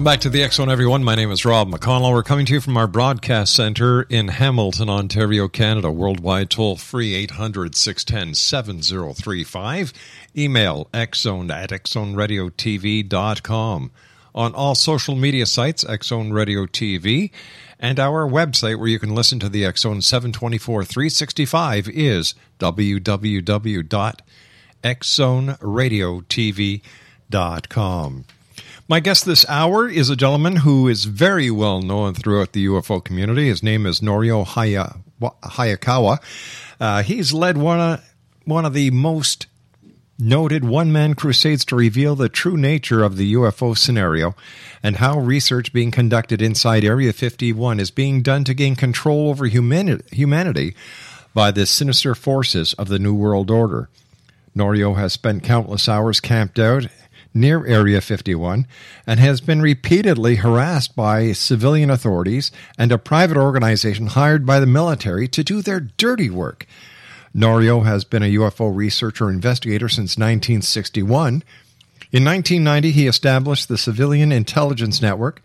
Welcome back to the Zone, everyone. My name is Rob McConnell. We're coming to you from our broadcast center in Hamilton, Ontario, Canada. Worldwide toll free 800 610 7035. Email xzone at xzoneradiotv.com. On all social media sites, Xzone Radio TV. And our website where you can listen to the Zone 724 365 is www.xzoneradiotv.com. My guest this hour is a gentleman who is very well known throughout the UFO community. His name is Norio Haya, Hayakawa. Uh, he's led one of, one of the most noted one man crusades to reveal the true nature of the UFO scenario and how research being conducted inside Area 51 is being done to gain control over humani- humanity by the sinister forces of the New World Order. Norio has spent countless hours camped out near Area 51 and has been repeatedly harassed by civilian authorities and a private organization hired by the military to do their dirty work. Norio has been a UFO researcher investigator since 1961. In 1990, he established the Civilian Intelligence Network,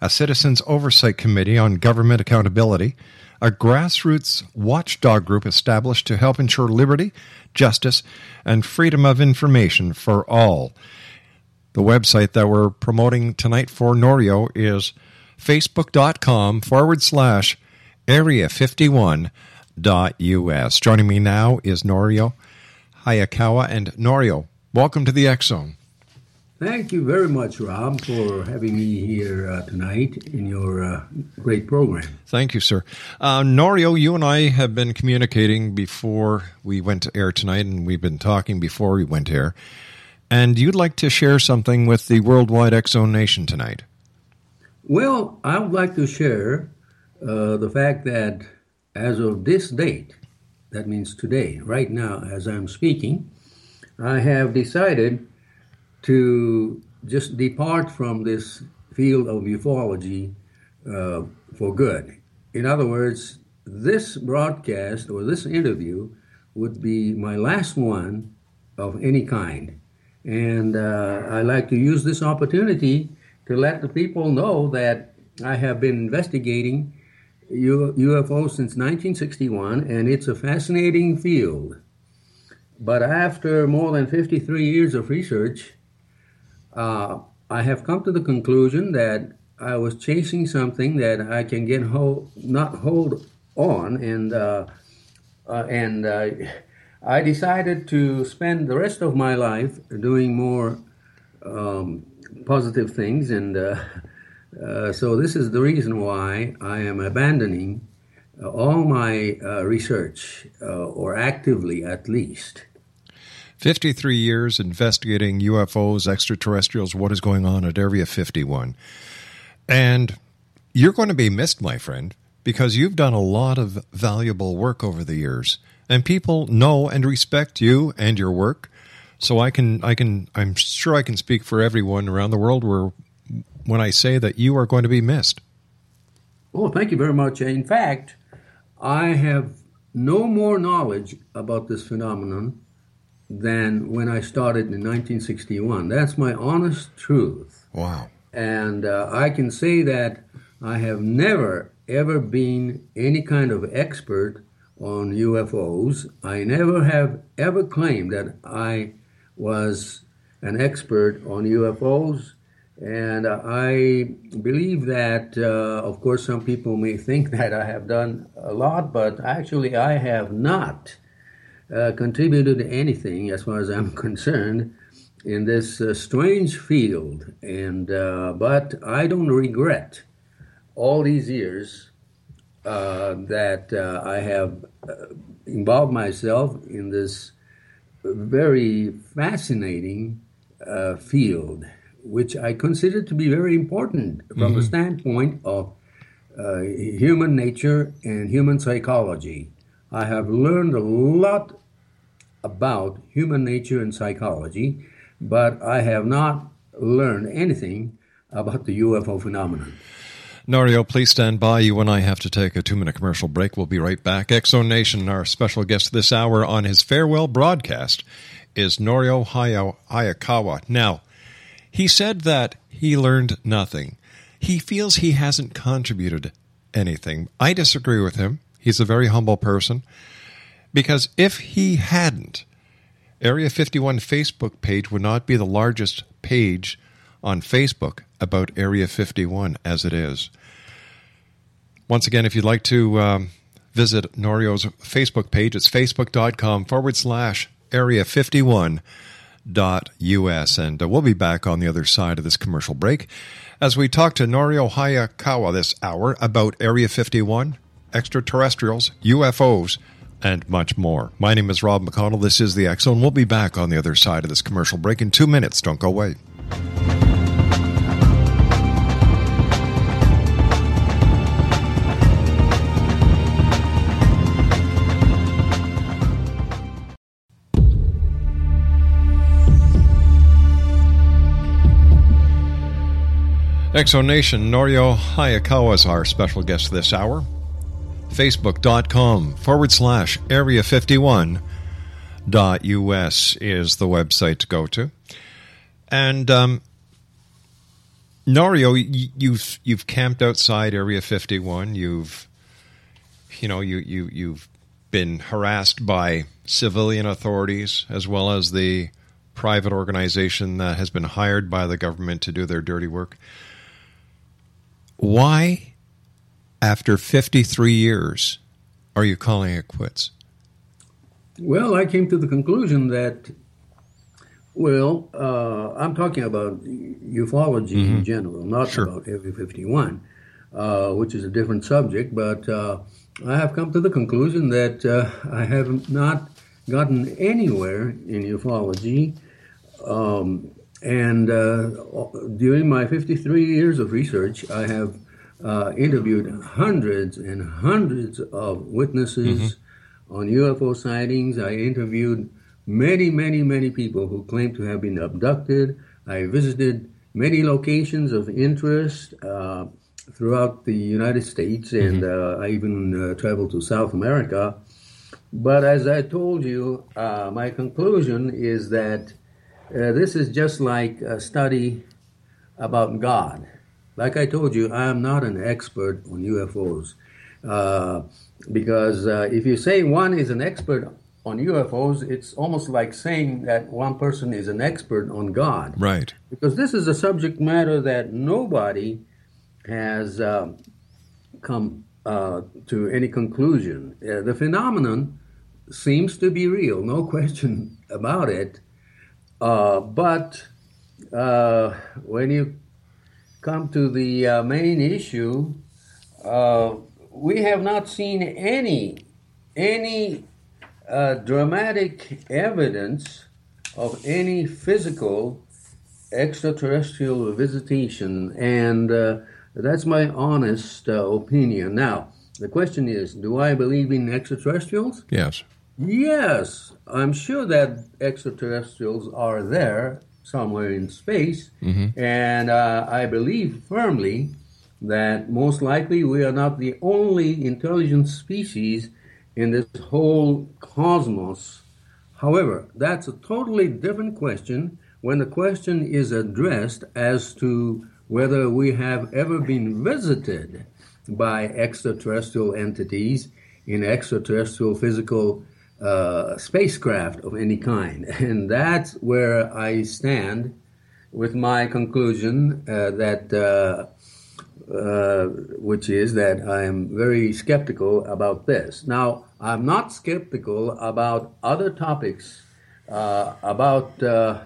a citizens' oversight committee on government accountability, a grassroots watchdog group established to help ensure liberty, justice, and freedom of information for all. The website that we're promoting tonight for Norio is facebook.com forward slash area 51 dot us. Joining me now is Norio Hayakawa. And Norio, welcome to the X Zone. Thank you very much, Rob, for having me here uh, tonight in your uh, great program. Thank you, sir. Uh, Norio, you and I have been communicating before we went to air tonight, and we've been talking before we went to air. And you'd like to share something with the worldwide Zone Nation tonight. Well, I would like to share uh, the fact that as of this date, that means today, right now, as I'm speaking, I have decided to just depart from this field of ufology uh, for good. In other words, this broadcast or this interview would be my last one of any kind. And uh, I like to use this opportunity to let the people know that I have been investigating UFOs since 1961, and it's a fascinating field. But after more than 53 years of research, uh, I have come to the conclusion that I was chasing something that I can get hold, not hold on, and uh, uh, and uh, I decided to spend the rest of my life doing more um, positive things, and uh, uh, so this is the reason why I am abandoning uh, all my uh, research, uh, or actively at least. 53 years investigating UFOs, extraterrestrials, what is going on at Area 51. And you're going to be missed, my friend, because you've done a lot of valuable work over the years. And people know and respect you and your work. So I can I can I'm sure I can speak for everyone around the world where when I say that you are going to be missed. Oh, thank you very much. In fact, I have no more knowledge about this phenomenon than when I started in 1961. That's my honest truth. Wow. And uh, I can say that I have never, ever been any kind of expert on UFOs. I never have ever claimed that I was an expert on UFOs. And I believe that, uh, of course, some people may think that I have done a lot, but actually I have not uh, contributed anything, as far as I'm concerned, in this uh, strange field. And uh, but I don't regret all these years uh, that uh, I have uh, involved myself in this very fascinating uh, field, which I consider to be very important from the standpoint of uh, human nature and human psychology. I have learned a lot about human nature and psychology, but I have not learned anything about the UFO phenomenon. Norio, please stand by. You and I have to take a two minute commercial break. We'll be right back. Exo Nation, our special guest this hour on his farewell broadcast is Norio Haya- Hayakawa. Now, he said that he learned nothing. He feels he hasn't contributed anything. I disagree with him. He's a very humble person because if he hadn't, Area 51 Facebook page would not be the largest page on Facebook about Area 51 as it is. Once again, if you'd like to um, visit Norio's Facebook page, it's facebook.com forward slash area 51 dot us and uh, we'll be back on the other side of this commercial break as we talk to norio hayakawa this hour about area 51 extraterrestrials ufos and much more. My name is rob mcconnell. This is the X Zone. We'll be back on the other side of this commercial break in two minutes. Don't go away Exonation, Norio Hayakawa is our special guest this hour. Facebook.com forward slash area 51 dot US is the website to go to. And um, Norio, y- you've you've camped outside Area 51. You've you know you you you've been harassed by civilian authorities as well as the private organization that has been hired by the government to do their dirty work. Why, after 53 years, are you calling it quits? Well, I came to the conclusion that, well, uh, I'm talking about ufology in general, not Sure. about Area 51, uh, which is a different subject. But uh, I have come to the conclusion that uh, I have not gotten anywhere in ufology. Um, and uh, during my 53 years of research, I have uh, interviewed hundreds and hundreds of witnesses on UFO sightings. I interviewed many, many, many people who claim to have been abducted. I visited many locations of interest uh, throughout the United States, and uh, I even uh, traveled to South America. But as I told you, uh, my conclusion is that uh, this is just like a study about God. Like I told you, I am not an expert on UFOs. Uh, because uh, if you say one is an expert on UFOs, it's almost like saying that one person is an expert on God. Right. Because this is a subject matter that nobody has um come uh, to any conclusion. Uh, the phenomenon seems to be real, no question about it. Uh, but uh, when you come to the uh, main issue, uh, we have not seen any any uh, dramatic evidence of any physical extraterrestrial visitation, and uh, that's my honest uh, opinion. Now, the question is, do I believe in extraterrestrials? Yes. Yes, I'm sure that extraterrestrials are there somewhere in space, and uh, I believe firmly that most likely we are not the only intelligent species in this whole cosmos. However, that's a totally different question when the question is addressed as to whether we have ever been visited by extraterrestrial entities in extraterrestrial physical uh, spacecraft of any kind. And that's where I stand with my conclusion uh, that, uh, uh, which is that I am very skeptical about this. Now, I'm not skeptical about other topics uh, about, uh,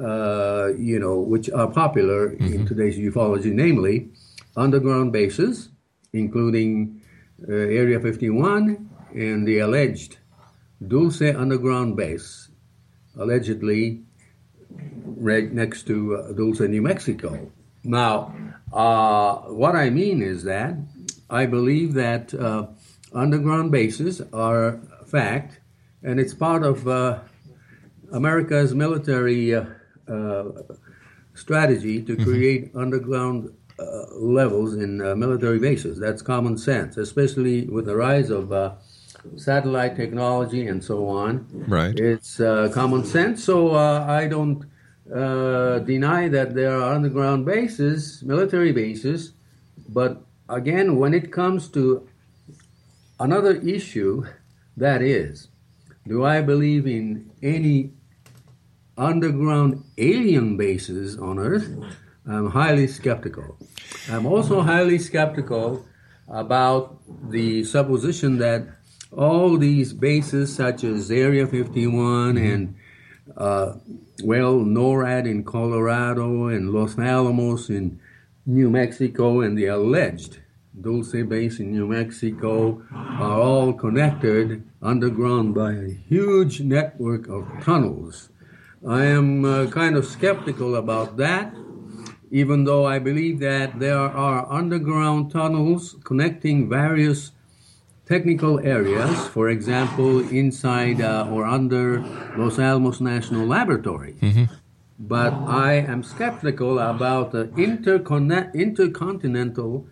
uh, you know, which are popular in today's ufology, namely underground bases, including uh, Area 51 and the alleged Dulce underground base allegedly right next to uh, Dulce, New Mexico. Now, uh, what I mean is that I believe that uh, underground bases are a fact, and it's part of uh, America's military uh, uh, strategy to create underground uh, levels in uh, military bases. That's common sense, especially with the rise of uh, satellite technology and so on. Right. It's uh, common sense, so uh, I don't uh, deny that there are underground bases, military bases, but again, when it comes to another issue, that is, do I believe in any underground alien bases on Earth? I'm highly skeptical. I'm also highly skeptical about the supposition that all these bases, such as Area 51 and, uh, well, NORAD in Colorado and Los Alamos in New Mexico, and the alleged Dulce base in New Mexico are all connected underground by a huge network of tunnels. I am uh, kind of skeptical about that even though I believe that there are underground tunnels connecting various technical areas, for example, inside uh, or under Los Alamos National Laboratory. But I am skeptical about the intercontinental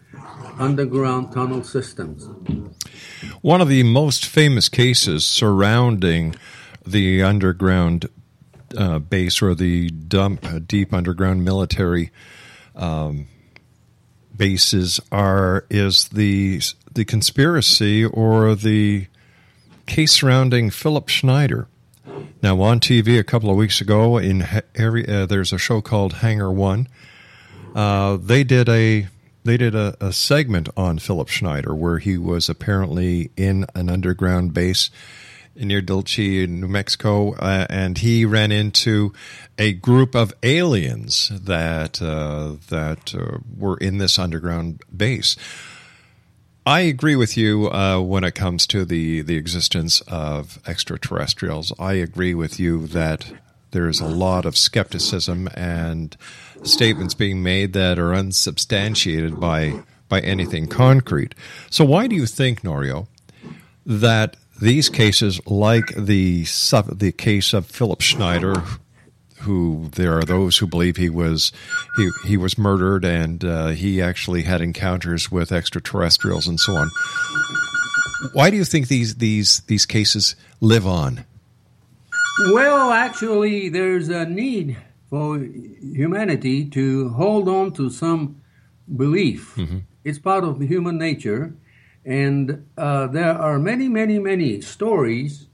underground tunnel systems. One of the most famous cases surrounding the underground uh, base or the dump, uh, deep underground military um, bases are is the the conspiracy or the case surrounding Philip Schneider. Now on TV a couple of weeks ago, in every uh, there's a show called Hangar One. Uh, they did a they did a, a segment on Philip Schneider where he was apparently in an underground base near Dulce, New Mexico, uh, and he ran into a group of aliens that uh, that uh, were in this underground base. I agree with you uh, when it comes to the the existence of extraterrestrials. I agree with you that there's a lot of skepticism and statements being made that are unsubstantiated by by anything concrete. So why do you think, Norio, that these cases, like the the case of Philip Schneider, who there are those who believe he was he he was murdered and uh, he actually had encounters with extraterrestrials and so on. Why do you think these these these cases live on? Well, actually, there's a need for humanity to hold on to some belief. It's part of human nature. And uh, there are many, many, many stories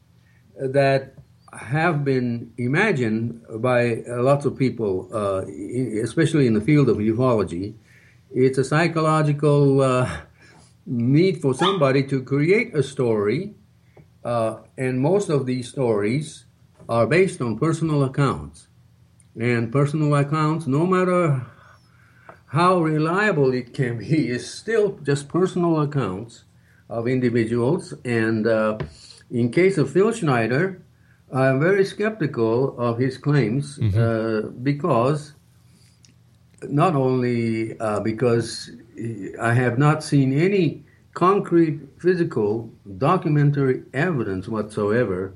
that have been imagined by lots of people, uh, especially in the field of ufology. It's a psychological uh, need for somebody to create a story, uh, and most of these stories are based on personal accounts. And personal accounts, no matter how reliable it can be, is still just personal accounts of individuals. And uh, in case of Phil Schneider, I'm very skeptical of his claims uh, because not only uh, because I have not seen any concrete physical documentary evidence whatsoever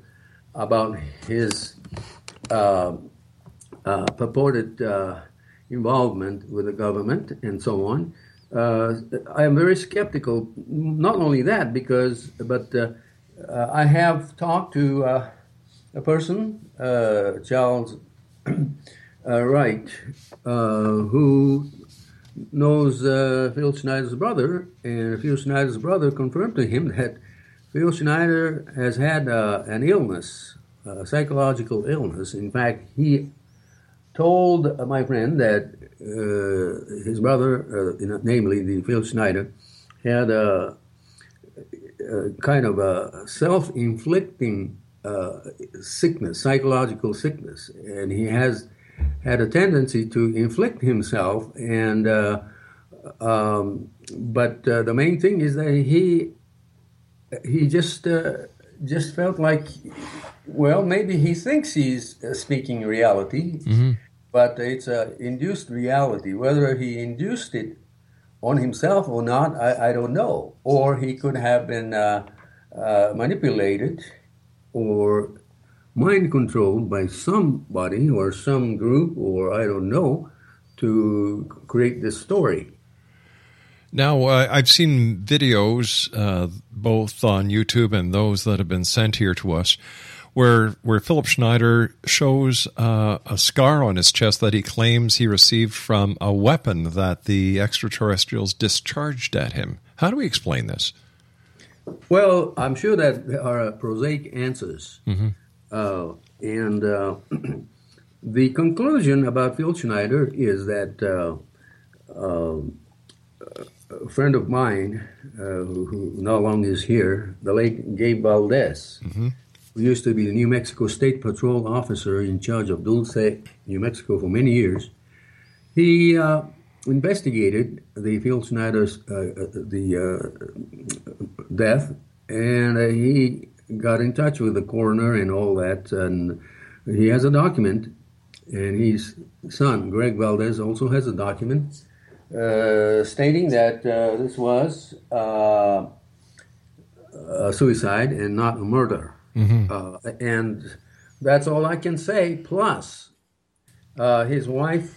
about his uh, uh, purported uh, involvement with the government and so on. Uh, I am very skeptical. Not only that, because but uh, uh, I have talked to uh, a person, uh, Charles uh, Wright, who knows Phil Schneider's brother, and Phil Schneider's brother confirmed to him that Phil Schneider has had an illness, a psychological illness. In fact, he told my friend that uh, his brother, uh, namely the Phil Schneider, had a, a kind of a self-inflicting uh, sickness, psychological sickness, and he has had a tendency to inflict himself. And uh, um, but uh, the main thing is that he he just uh, just felt like, well, maybe he thinks he's uh, speaking reality, but it's a induced reality. Whether he induced it on himself or not, I, I don't know. Or he could have been uh, uh, manipulated or mind controlled by somebody or some group or I don't know to create this story. Now, uh, I've seen videos, uh, both on YouTube and those that have been sent here to us, where where Philip Schneider shows uh, a scar on his chest that he claims he received from a weapon that the extraterrestrials discharged at him. How do we explain this? Well, I'm sure that there are prosaic answers. Uh, and uh, the conclusion about Phil Schneider is that uh, um, a friend of mine, uh, who, who no longer is here, the late Gabe Valdez, who used to be the New Mexico State Patrol officer in charge of Dulce, New Mexico for many years, he uh, investigated the Phil Schneider's uh, uh, the uh, death, and uh, he got in touch with the coroner and all that, and he has a document, and his son Greg Valdez also has a document uh, stating that uh, this was uh, a suicide and not a murder, uh, and that's all I can say. Plus, uh, his wife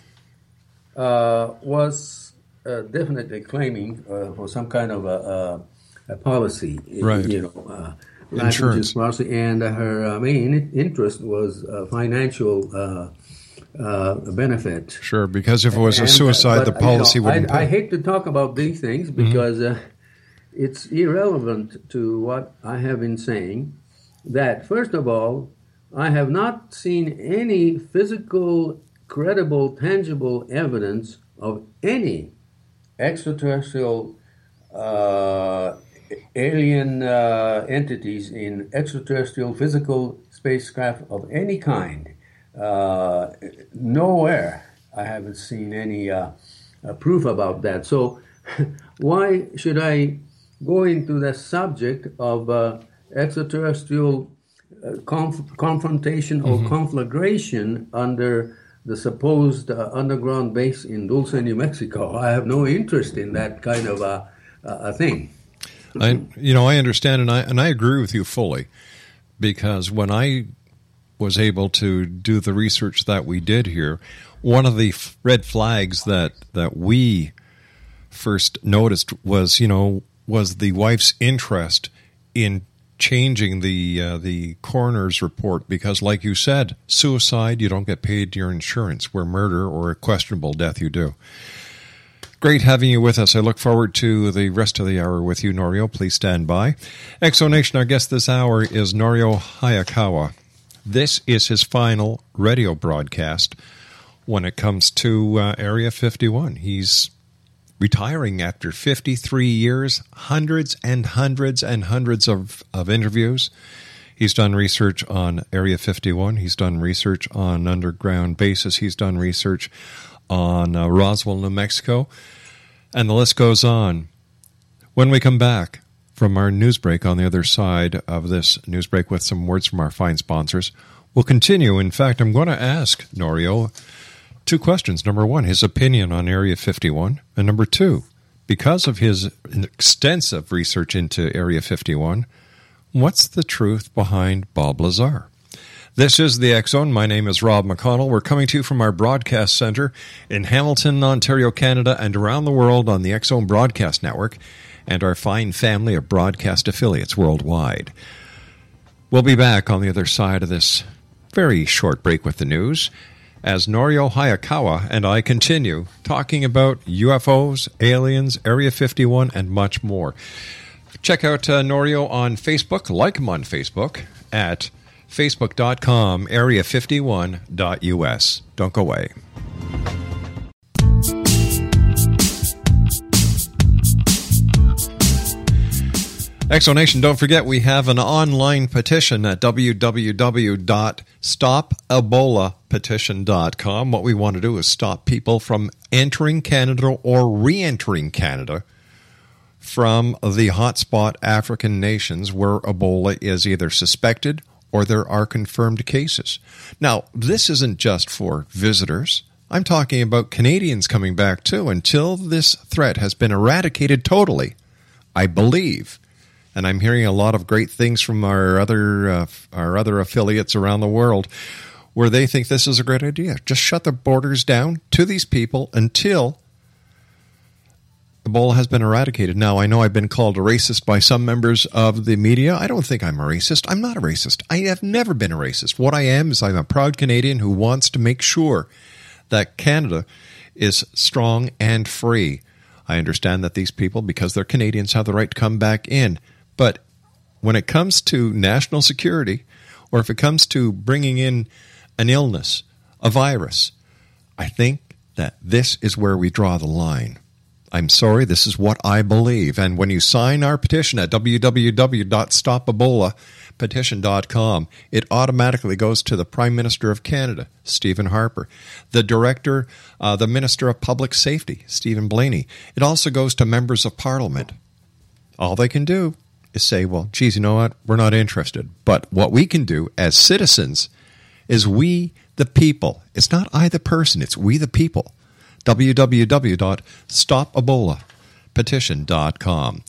was uh, definitely claiming uh, for some kind of a, a, a policy, Right. You know, uh, Insurance. policy, and her uh, main interest was uh, financial uh, uh, benefit. Sure, because if it was a And, uh, suicide, but, the you policy know, wouldn't I, I hate to talk about these things because uh, it's irrelevant to what I have been saying. That first of all, I have not seen any physical, credible, tangible evidence of any extraterrestrial uh, alien uh, entities in extraterrestrial physical spacecraft of any kind. Uh, nowhere I haven't seen any uh, uh, proof about that. So, why should I go into the subject of uh, extraterrestrial conf- confrontation or conflagration under the supposed uh, underground base in Dulce, New Mexico? I have no interest in that kind of a, a thing. I, you know, I understand, and I and I agree with you fully, because when I was able to do the research that we did here, one of the f- red flags that that we first noticed was, you know, was the wife's interest in changing the uh, the coroner's report because, like you said, suicide you don't get paid your insurance, where murder or a questionable death you do. Great having you with us. I look forward to the rest of the hour with you, Norio. Please stand by. Exonation, our guest this hour is Norio Hayakawa. This is his final radio broadcast when it comes to uh, Area 51. He's retiring after 53 years, hundreds and hundreds and hundreds of, of interviews. He's done research on Area 51. He's done research on underground bases. He's done research on uh, Roswell, New Mexico. And the list goes on. When we come back from our news break on the other side of this news break with some words from our fine sponsors, we'll continue. In fact, I'm going to ask Norio two questions. Number one, his opinion on Area 51. And number two, because of his extensive research into Area 51, what's the truth behind Bob Lazar? This is the Zone. My name is Rob McConnell. We're coming to you from our broadcast center in Hamilton, Ontario, Canada, and around the world on the Zone Broadcast Network and our fine family of broadcast affiliates worldwide. We'll be back on the other side of this very short break with the news as Norio Hayakawa and I continue talking about UFOs, aliens, Area 51, and much more. Check out uh, Norio on Facebook, like him on Facebook at facebook.com area51.us. Don't go away. Exonation, don't forget we have an online petition at www.stopebolapetition.com. What we want to do is stop people from entering Canada or re entering Canada from the hotspot African nations where Ebola is either suspected or there are confirmed cases. Now, this isn't just for visitors. I'm talking about Canadians coming back too until this threat has been eradicated totally. I believe. And I'm hearing a lot of great things from our other uh, our other affiliates around the world where they think this is a great idea. Just shut the borders down to these people until Ebola has been eradicated. Now, I know I've been called a racist by some members of the media. I don't think I'm a racist. I'm not a racist. I have never been a racist. What I am is I'm a proud Canadian who wants to make sure that Canada is strong and free. I understand that these people, because they're Canadians, have the right to come back in. But when it comes to national security, or if it comes to bringing in an illness, a virus, I think that this is where we draw the line. I'm sorry, this is what I believe. And when you sign our petition at www.stopebolapetition.com, it automatically goes to the Prime Minister of Canada, Stephen Harper, the Director, uh, the Minister of Public Safety, Steven Blaney. It also goes to members of Parliament. All they can do is say, well, geez, you know what? We're not interested. But what we can do as citizens is we, the people, it's not I, the person, it's we, the people www.stopebolaPetition.com.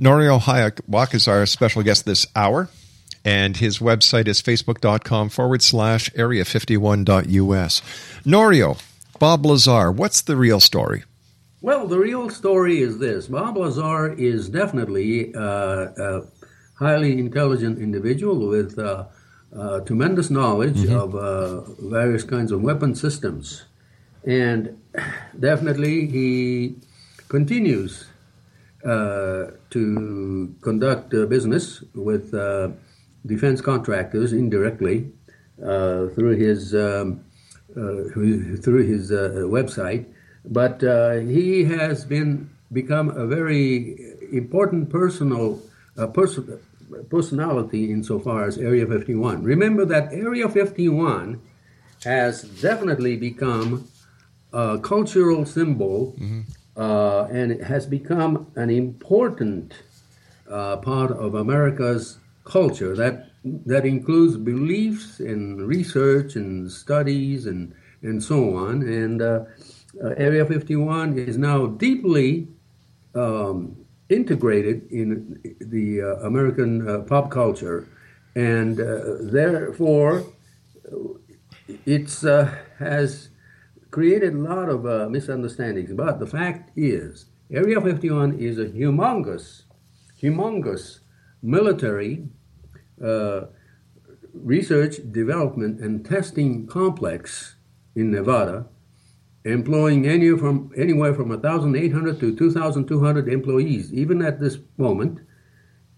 Norio Hayek is our special guest this hour, and his website is facebook.com forward slash area 51.us. Norio, Bob Lazar, what's the real story? Well, the real story is this Bob Lazar is definitely uh, a highly intelligent individual with uh, uh, tremendous knowledge mm-hmm. of uh, various kinds of weapon systems. And definitely he continues uh, to conduct uh, business with uh, defense contractors indirectly uh, through his um, uh, through his uh, website. But he has been become a very important personal person, personality insofar as Area 51. Remember that Area 51 has definitely become a cultural symbol, mm-hmm. uh, and it has become an important uh, part of America's culture that that includes beliefs and research and studies and and so on. And uh, uh Area 51 is now deeply um, integrated in the uh, American uh, pop culture, and therefore it's has created a lot of uh, misunderstandings. But the fact is, Area 51 is a humongous, humongous military uh, research, development, and testing complex in Nevada, employing anywhere from anywhere from 1,800 to 2,200 employees, even at this moment,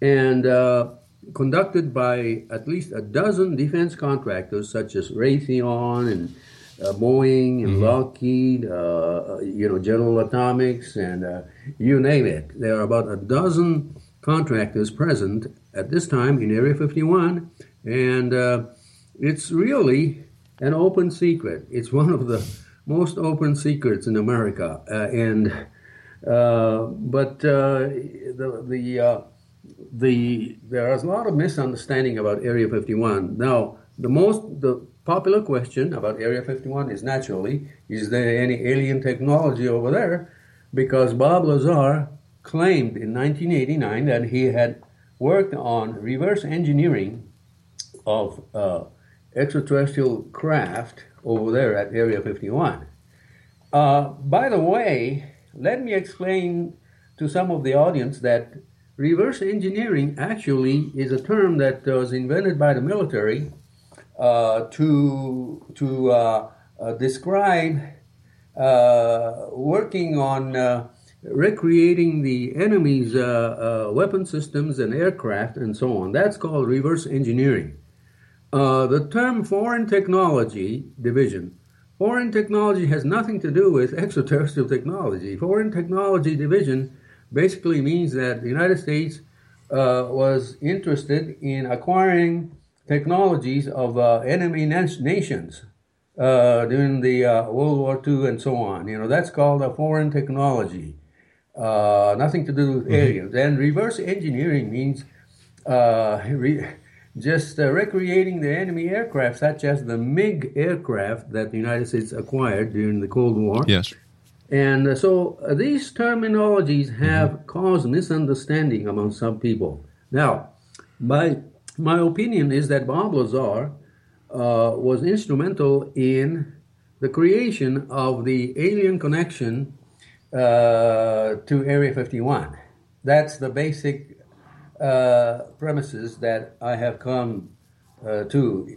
and uh, conducted by at least a dozen defense contractors such as Raytheon and uh, Boeing and mm-hmm. Lockheed, uh, uh, you know, General Atomics, and uh, you name it. There are about a dozen contractors present at this time in Area 51, and uh, it's really an open secret. It's one of the most open secrets in America, uh, and but the the the there is a lot of misunderstanding about Area 51. Now, the most the popular question about Area 51 is naturally, is there any alien technology over there? Because Bob Lazar claimed in 1989 that he had worked on reverse engineering of uh, extraterrestrial craft over there at Area 51. Uh, by the way, let me explain to some of the audience that reverse engineering actually is a term that was invented by the military uh, to to uh, uh, describe working on recreating the enemy's weapon systems and aircraft and so on. That's called reverse engineering. The term foreign technology division Foreign technology has nothing to do with extraterrestrial technology. Foreign technology division basically means that the United States uh, was interested in acquiring technologies of uh, enemy nations uh, during the uh, World War II and so on. You know, that's called a foreign technology. uh, nothing to do with aliens. And reverse engineering means uh, re- just uh, recreating the enemy aircraft, such as the MiG aircraft that the United States acquired during the Cold War. Yes. And uh, so uh, these terminologies have caused misunderstanding among some people. Now, my, my opinion is that Bob Lazar uh, was instrumental in the creation of the alien connection uh, to Area 51. That's the basic uh, premises that I have come uh, to,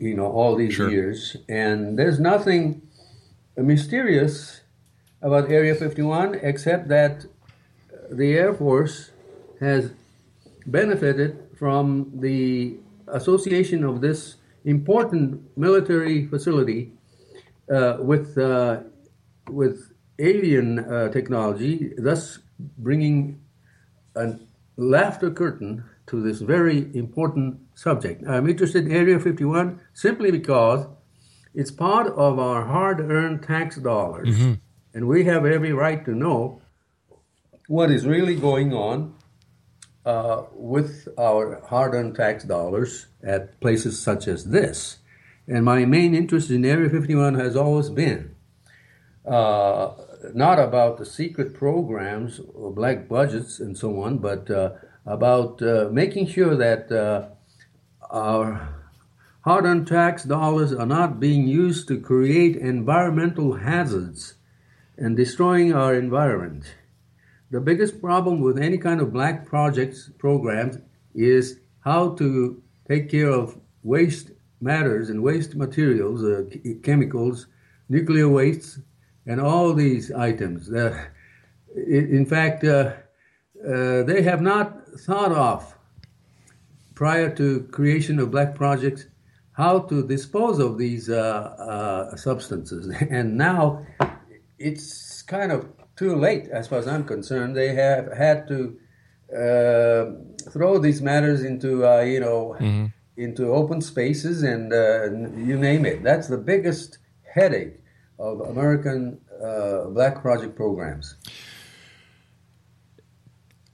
you know, all these Sure. years. And there's nothing mysterious about Area 51 except that the Air Force has benefited from the association of this important military facility uh, with uh, with alien uh, technology, thus bringing a laughter curtain to this very important subject. I'm interested in Area 51 simply because it's part of our hard-earned tax dollars, and we have every right to know what is really going on uh, with our hard-earned tax dollars at places such as this. And my main interest in Area 51 has always been uh, not about the secret programs or black budgets and so on, but uh, about uh, making sure that uh, our hard-earned tax dollars are not being used to create environmental hazards and destroying our environment. The biggest problem with any kind of black projects programs is how to take care of waste matters and waste materials, uh, chemicals, nuclear wastes, and all these items. Uh, in fact, uh, uh, they have not thought of prior to creation of black projects how to dispose of these uh, uh, substances. And now it's kind of too late, as far as I'm concerned. They have had to uh, throw these matters into, uh, you know, into open spaces and uh, you name it. That's the biggest headache of American uh, black project programs.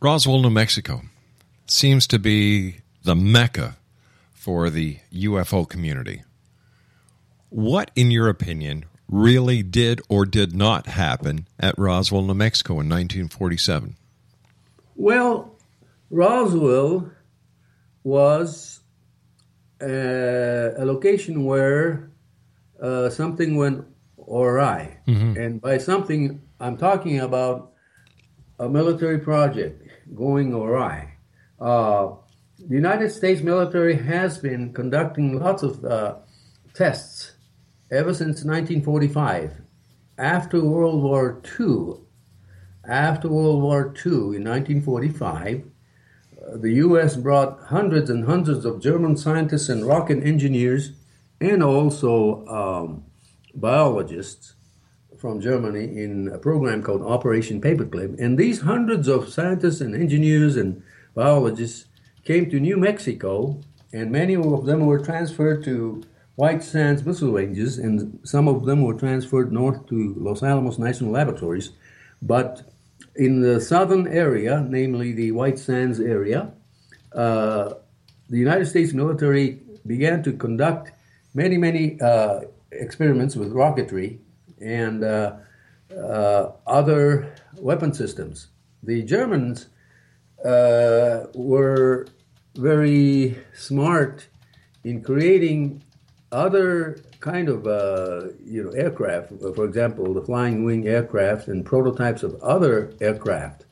Roswell, New Mexico seems to be the mecca for the UFO community. What, in your opinion, really did or did not happen at Roswell, New Mexico in 1947? Well, Roswell was uh, a location where uh, something went awry. And by something, I'm talking about a military project going awry. Uh, the United States military has been conducting lots of uh, tests ever since 1945. After World War II, after World War II in 1945, uh, the U.S. brought hundreds and hundreds of German scientists and rocket engineers and also um, biologists from Germany in a program called Operation Paperclip. And these hundreds of scientists and engineers and biologists came to New Mexico, and many of them were transferred to White Sands Missile Ranges, and some of them were transferred north to Los Alamos National Laboratories. But in the southern area, namely the White Sands area, uh, the United States military began to conduct many, many uh, experiments with rocketry and uh, uh, other weapon systems. The Germans uh, were very smart in creating other kind of uh, you know aircraft. For example, the flying wing aircraft and prototypes of other aircraft.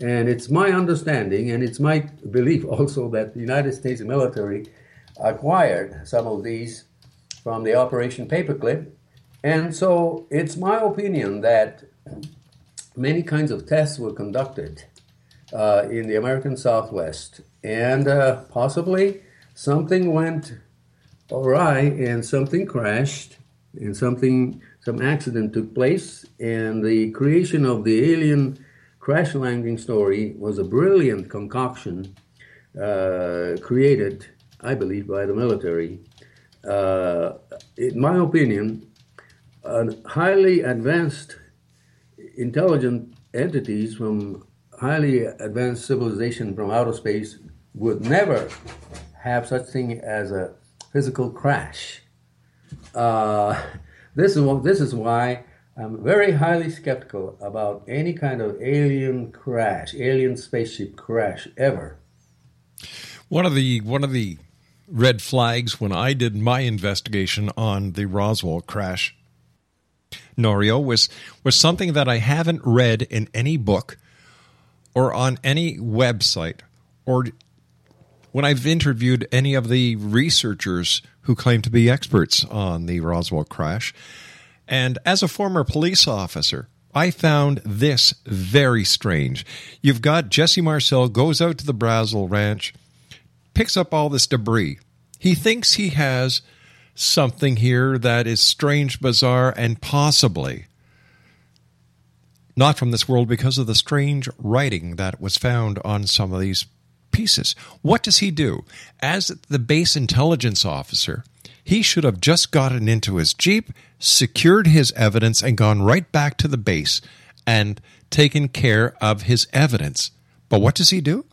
And it's my understanding, and it's my belief also, that the United States military acquired some of these from the Operation Paperclip. And so it's my opinion that many kinds of tests were conducted uh, in the American Southwest, and uh, possibly something went awry and something crashed and something some accident took place. And the creation of the alien crash landing story was a brilliant concoction uh, created i believe by the military uh, in my opinion highly advanced intelligent entities from highly advanced civilization from outer space would never have such thing as a physical crash. Uh, this is this is why I'm very highly skeptical about any kind of alien crash, alien spaceship crash ever. One of the one of the red flags when I did my investigation on the Roswell crash, Norio, was was something that I haven't read in any book or on any website or when I've interviewed any of the researchers who claim to be experts on the Roswell crash. And as a former police officer, I found this very strange. You've got Jesse Marcel goes out to the Brazel Ranch, picks up all this debris. He thinks he has something here that is strange, bizarre, and possibly not from this world because of the strange writing that was found on some of these pieces. What does he do? As the base intelligence officer, he should have just gotten into his Jeep, secured his evidence, and gone right back to the base and taken care of his evidence. But what does he do?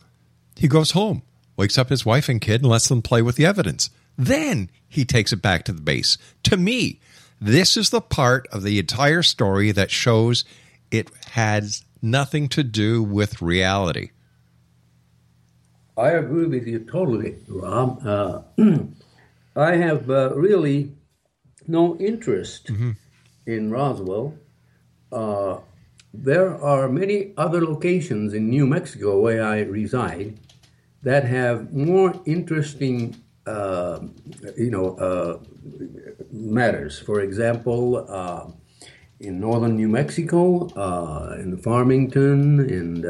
He goes home, wakes up his wife and kid, and lets them play with the evidence. Then he takes it back to the base. To me, this is the part of the entire story that shows it has nothing to do with reality. I agree with you totally, Rob. Uh, I have uh, really no interest mm-hmm. in Roswell. Uh, there are many other locations in New Mexico where I reside that have more interesting, uh, you know, uh, matters. For example, uh, in northern New Mexico, in Farmington, and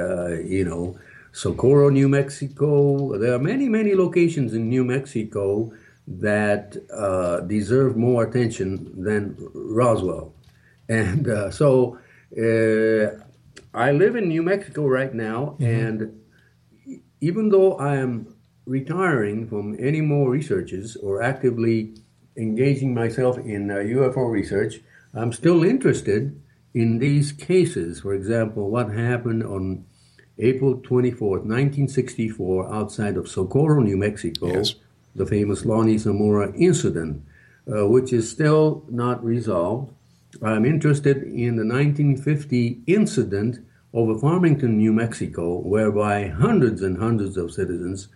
you know Socorro, New Mexico. There are many, many locations in New Mexico that uh, deserve more attention than Roswell. And uh, so uh, I live in New Mexico right now, mm-hmm. and even though I am retiring from any more researches or actively engaging myself in UFO uh, research, I'm still interested in these cases. For example, what happened on April 24th, 1964, outside of Socorro, New Mexico, yes. the famous Lonnie Zamora incident, uh, which is still not resolved. I'm interested in the 1950 incident over Farmington, New Mexico, whereby hundreds and hundreds of citizens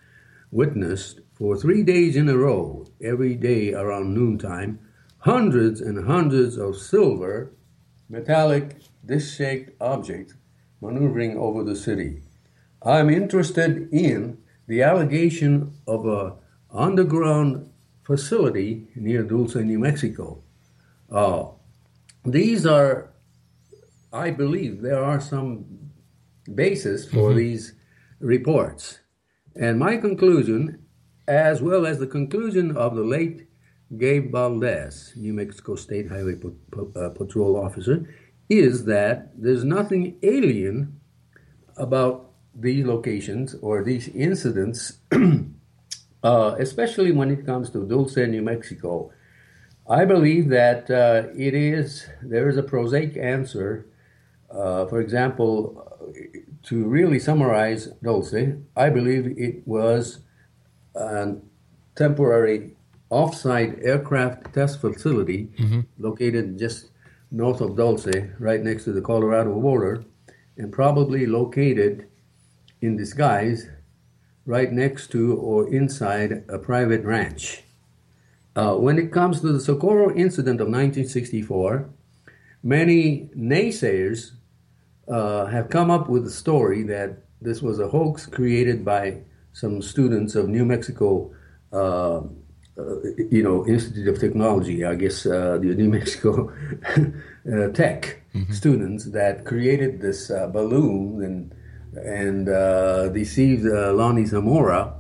witnessed for three days in a row, every day around noontime, hundreds and hundreds of silver, metallic, disc shaped objects maneuvering over the city. I'm interested in the allegation of a underground facility near Dulce, New Mexico. Uh, these are, I believe, there are some basis for mm-hmm. these reports. And my conclusion, as well as the conclusion of the late Gabe Valdez, New Mexico State Highway uh, Patrol officer, is that there's nothing alien about these locations or these incidents, uh, especially when it comes to Dulce, New Mexico. I believe that uh, it is there is a prosaic answer. Uh, for example, to really summarize Dulce, I believe it was a temporary off-site aircraft test facility mm-hmm. located just north of Dulce, right next to the Colorado border, and probably located in disguise right next to or inside a private ranch. Uh, when it comes to the Socorro incident of 1964, many naysayers uh, have come up with a story that this was a hoax created by some students of New Mexico uh, uh, you know, Institute of Technology, I guess uh, the New Mexico uh, Tech mm-hmm. students that created this uh, balloon and and uh, deceived uh, Lonnie Zamora.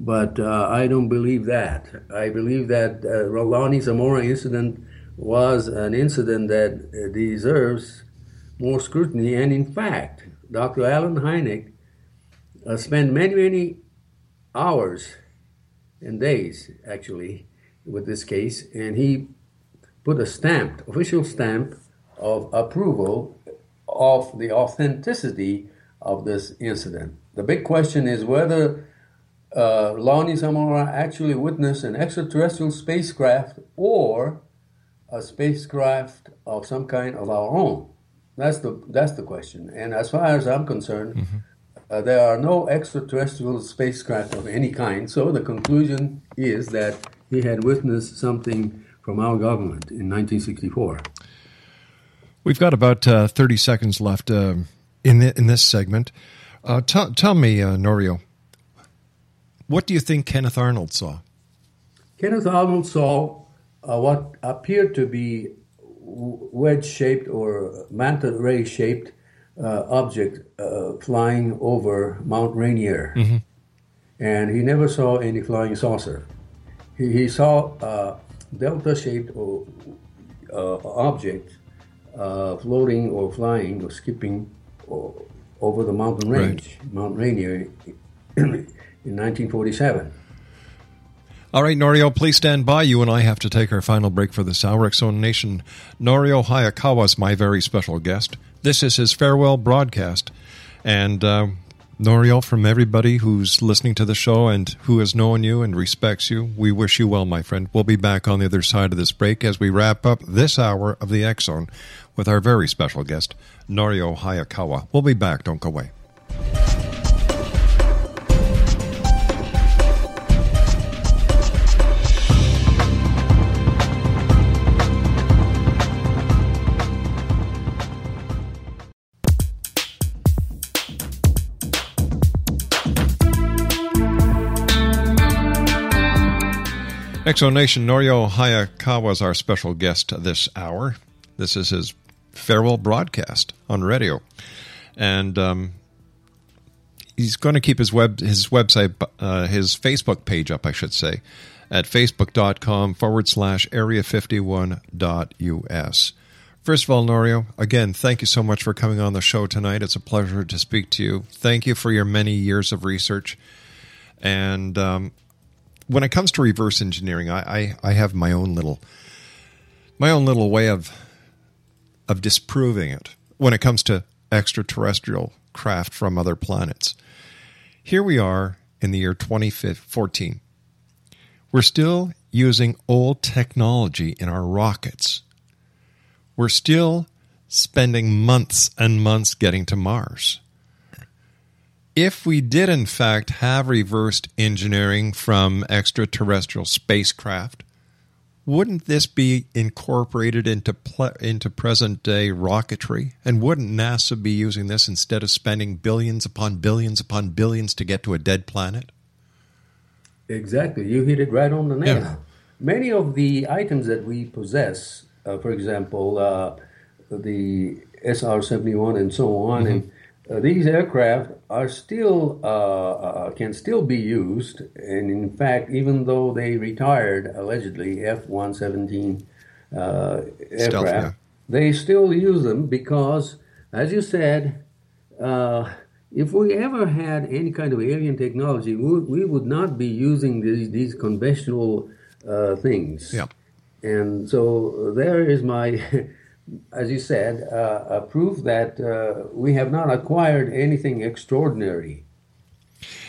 But I don't believe that. I believe that uh, Lonnie Zamora incident was an incident that deserves more scrutiny. And in fact, Dr. Allen Hynek spent many, many hours and days actually with this case, and he put a stamp, official stamp of approval of the authenticity of this incident. The big question is whether uh, Lonnie Zamora actually witnessed an extraterrestrial spacecraft or a spacecraft of some kind of our own. That's the that's the question. And as far as I'm concerned, mm-hmm. uh, there are no extraterrestrial spacecraft of any kind. So the conclusion is that he had witnessed something from our government in 1964. We've got about uh, 30 seconds left uh, in the, in this segment. Uh, t- tell me, uh, Norio, what do you think Kenneth Arnold saw? Kenneth Arnold saw uh, what appeared to be wedge shaped or manta ray shaped uh, object uh, flying over Mount Rainier. Mm-hmm. And he never saw any flying saucer. He, he saw a delta shaped uh, object uh, floating or flying or skipping over the mountain range, right. Mount Rainier, in 1947. All right, Norio, please stand by. You and I have to take our final break for this hour. X Zone Nation, Norio Hayakawa is my very special guest. This is his farewell broadcast. And uh, Norio, from everybody who's listening to the show and who has known you and respects you, we wish you well, my friend. We'll be back on the other side of this break as we wrap up this hour of the X Zone with our very special guest, Norio Hayakawa. We'll be back. Don't go away. X Zone Nation Norio Hayakawa is our special guest this hour. This is his farewell broadcast on radio, and um, he's going to keep his web his website uh, his Facebook page up, I should say, at facebook.com forward slash area fifty one dot us. First of all, Norio, again, thank you so much for coming on the show tonight. It's a pleasure to speak to you. Thank you for your many years of research. And um, when it comes to reverse engineering, I, I, I have my own little my own little way of of disproving it when it comes to extraterrestrial craft from other planets. Here we are in the year 2014. We're still using old technology in our rockets. We're still spending months and months getting to Mars if we did, in fact, have reversed engineering from extraterrestrial spacecraft, wouldn't this be incorporated into ple- into present day rocketry? And wouldn't NASA be using this instead of spending billions upon billions upon billions to get to a dead planet? Exactly. You hit it right on the nail. Yeah. Many of the items that we possess, uh, for example, uh, the SR 71 and so on, mm-hmm. and uh, these aircraft are still uh, uh, can still be used, and in fact, even though they retired allegedly F-117 uh, aircraft, yeah. they still use them because, as you said, uh, if we ever had any kind of alien technology, we, we would not be using these these conventional uh, things. Yeah. And so there is my as you said, uh, proof that uh, we have not acquired anything extraordinary.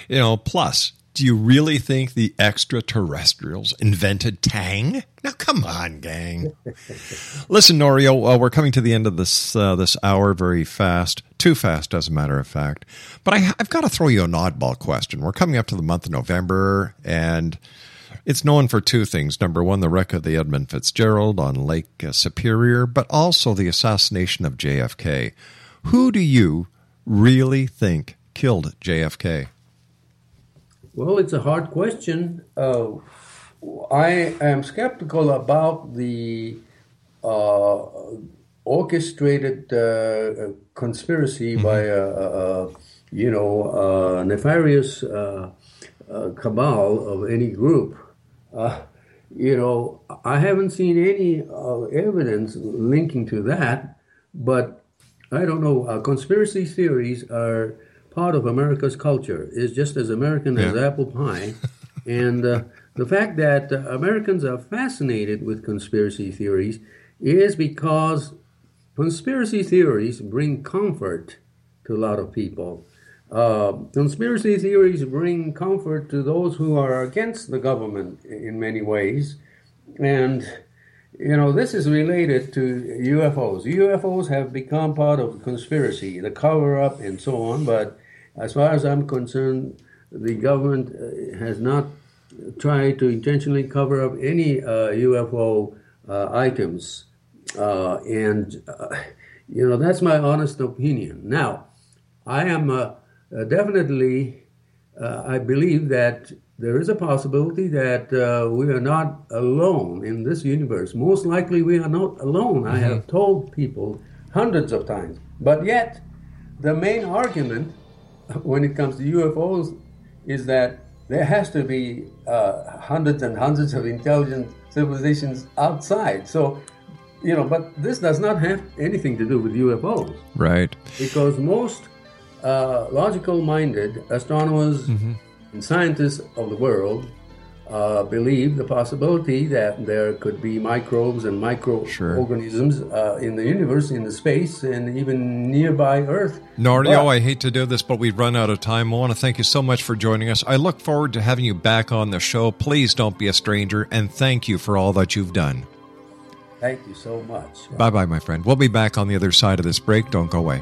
You know, plus, do you really think the extraterrestrials invented Tang? Now, come on, gang. Listen, Norio, uh, we're coming to the end of this uh, this hour very fast, too fast, as a matter of fact. But I, I've got to throw you an oddball question. We're coming up to the month of November, and it's known for two things. Number one, the wreck of the Edmund Fitzgerald on Lake uh, Superior, but also the assassination of JFK. Who do you really think killed JFK? Well, it's a hard question. Uh, I am skeptical about the uh, orchestrated uh, conspiracy mm-hmm. by a, a, a, you know nefarious uh, cabal of any group uh, you know, I haven't seen any uh, evidence linking to that, but I don't know. Uh, conspiracy theories are part of America's culture. It's just as American yeah. as apple pie. and uh, the fact that uh, Americans are fascinated with conspiracy theories is because conspiracy theories bring comfort to a lot of people. Uh, conspiracy theories bring comfort to those who are against the government in many ways. And, you know, this is related to UFOs. UFOs have become part of conspiracy, the cover up, and so on. But as far as I'm concerned, the government uh, has not tried to intentionally cover up any uh, UFO uh, items. Uh, and, you know, that's my honest opinion. Now, I am uh, definitely, I believe that there is a possibility that we are not alone in this universe. Most likely, we are not alone. Mm-hmm. I have told people hundreds of times. But yet, the main argument when it comes to UFOs is that there has to be uh, hundreds and hundreds of intelligent civilizations outside. So, you know, but this does not have anything to do with UFOs. Right. Because most uh, logical minded astronomers mm-hmm. and scientists of the world uh, believe the possibility that there could be microbes and microorganisms sure. uh, in the universe, in the space, and even nearby Earth. Norio, I hate to do this, but we've run out of time. I want to thank you so much for joining us. I look forward to having you back on the show. Please don't be a stranger, and thank you for all that you've done. Thank you so much. Bye bye, my friend. We'll be back on the other side of this break. Don't go away.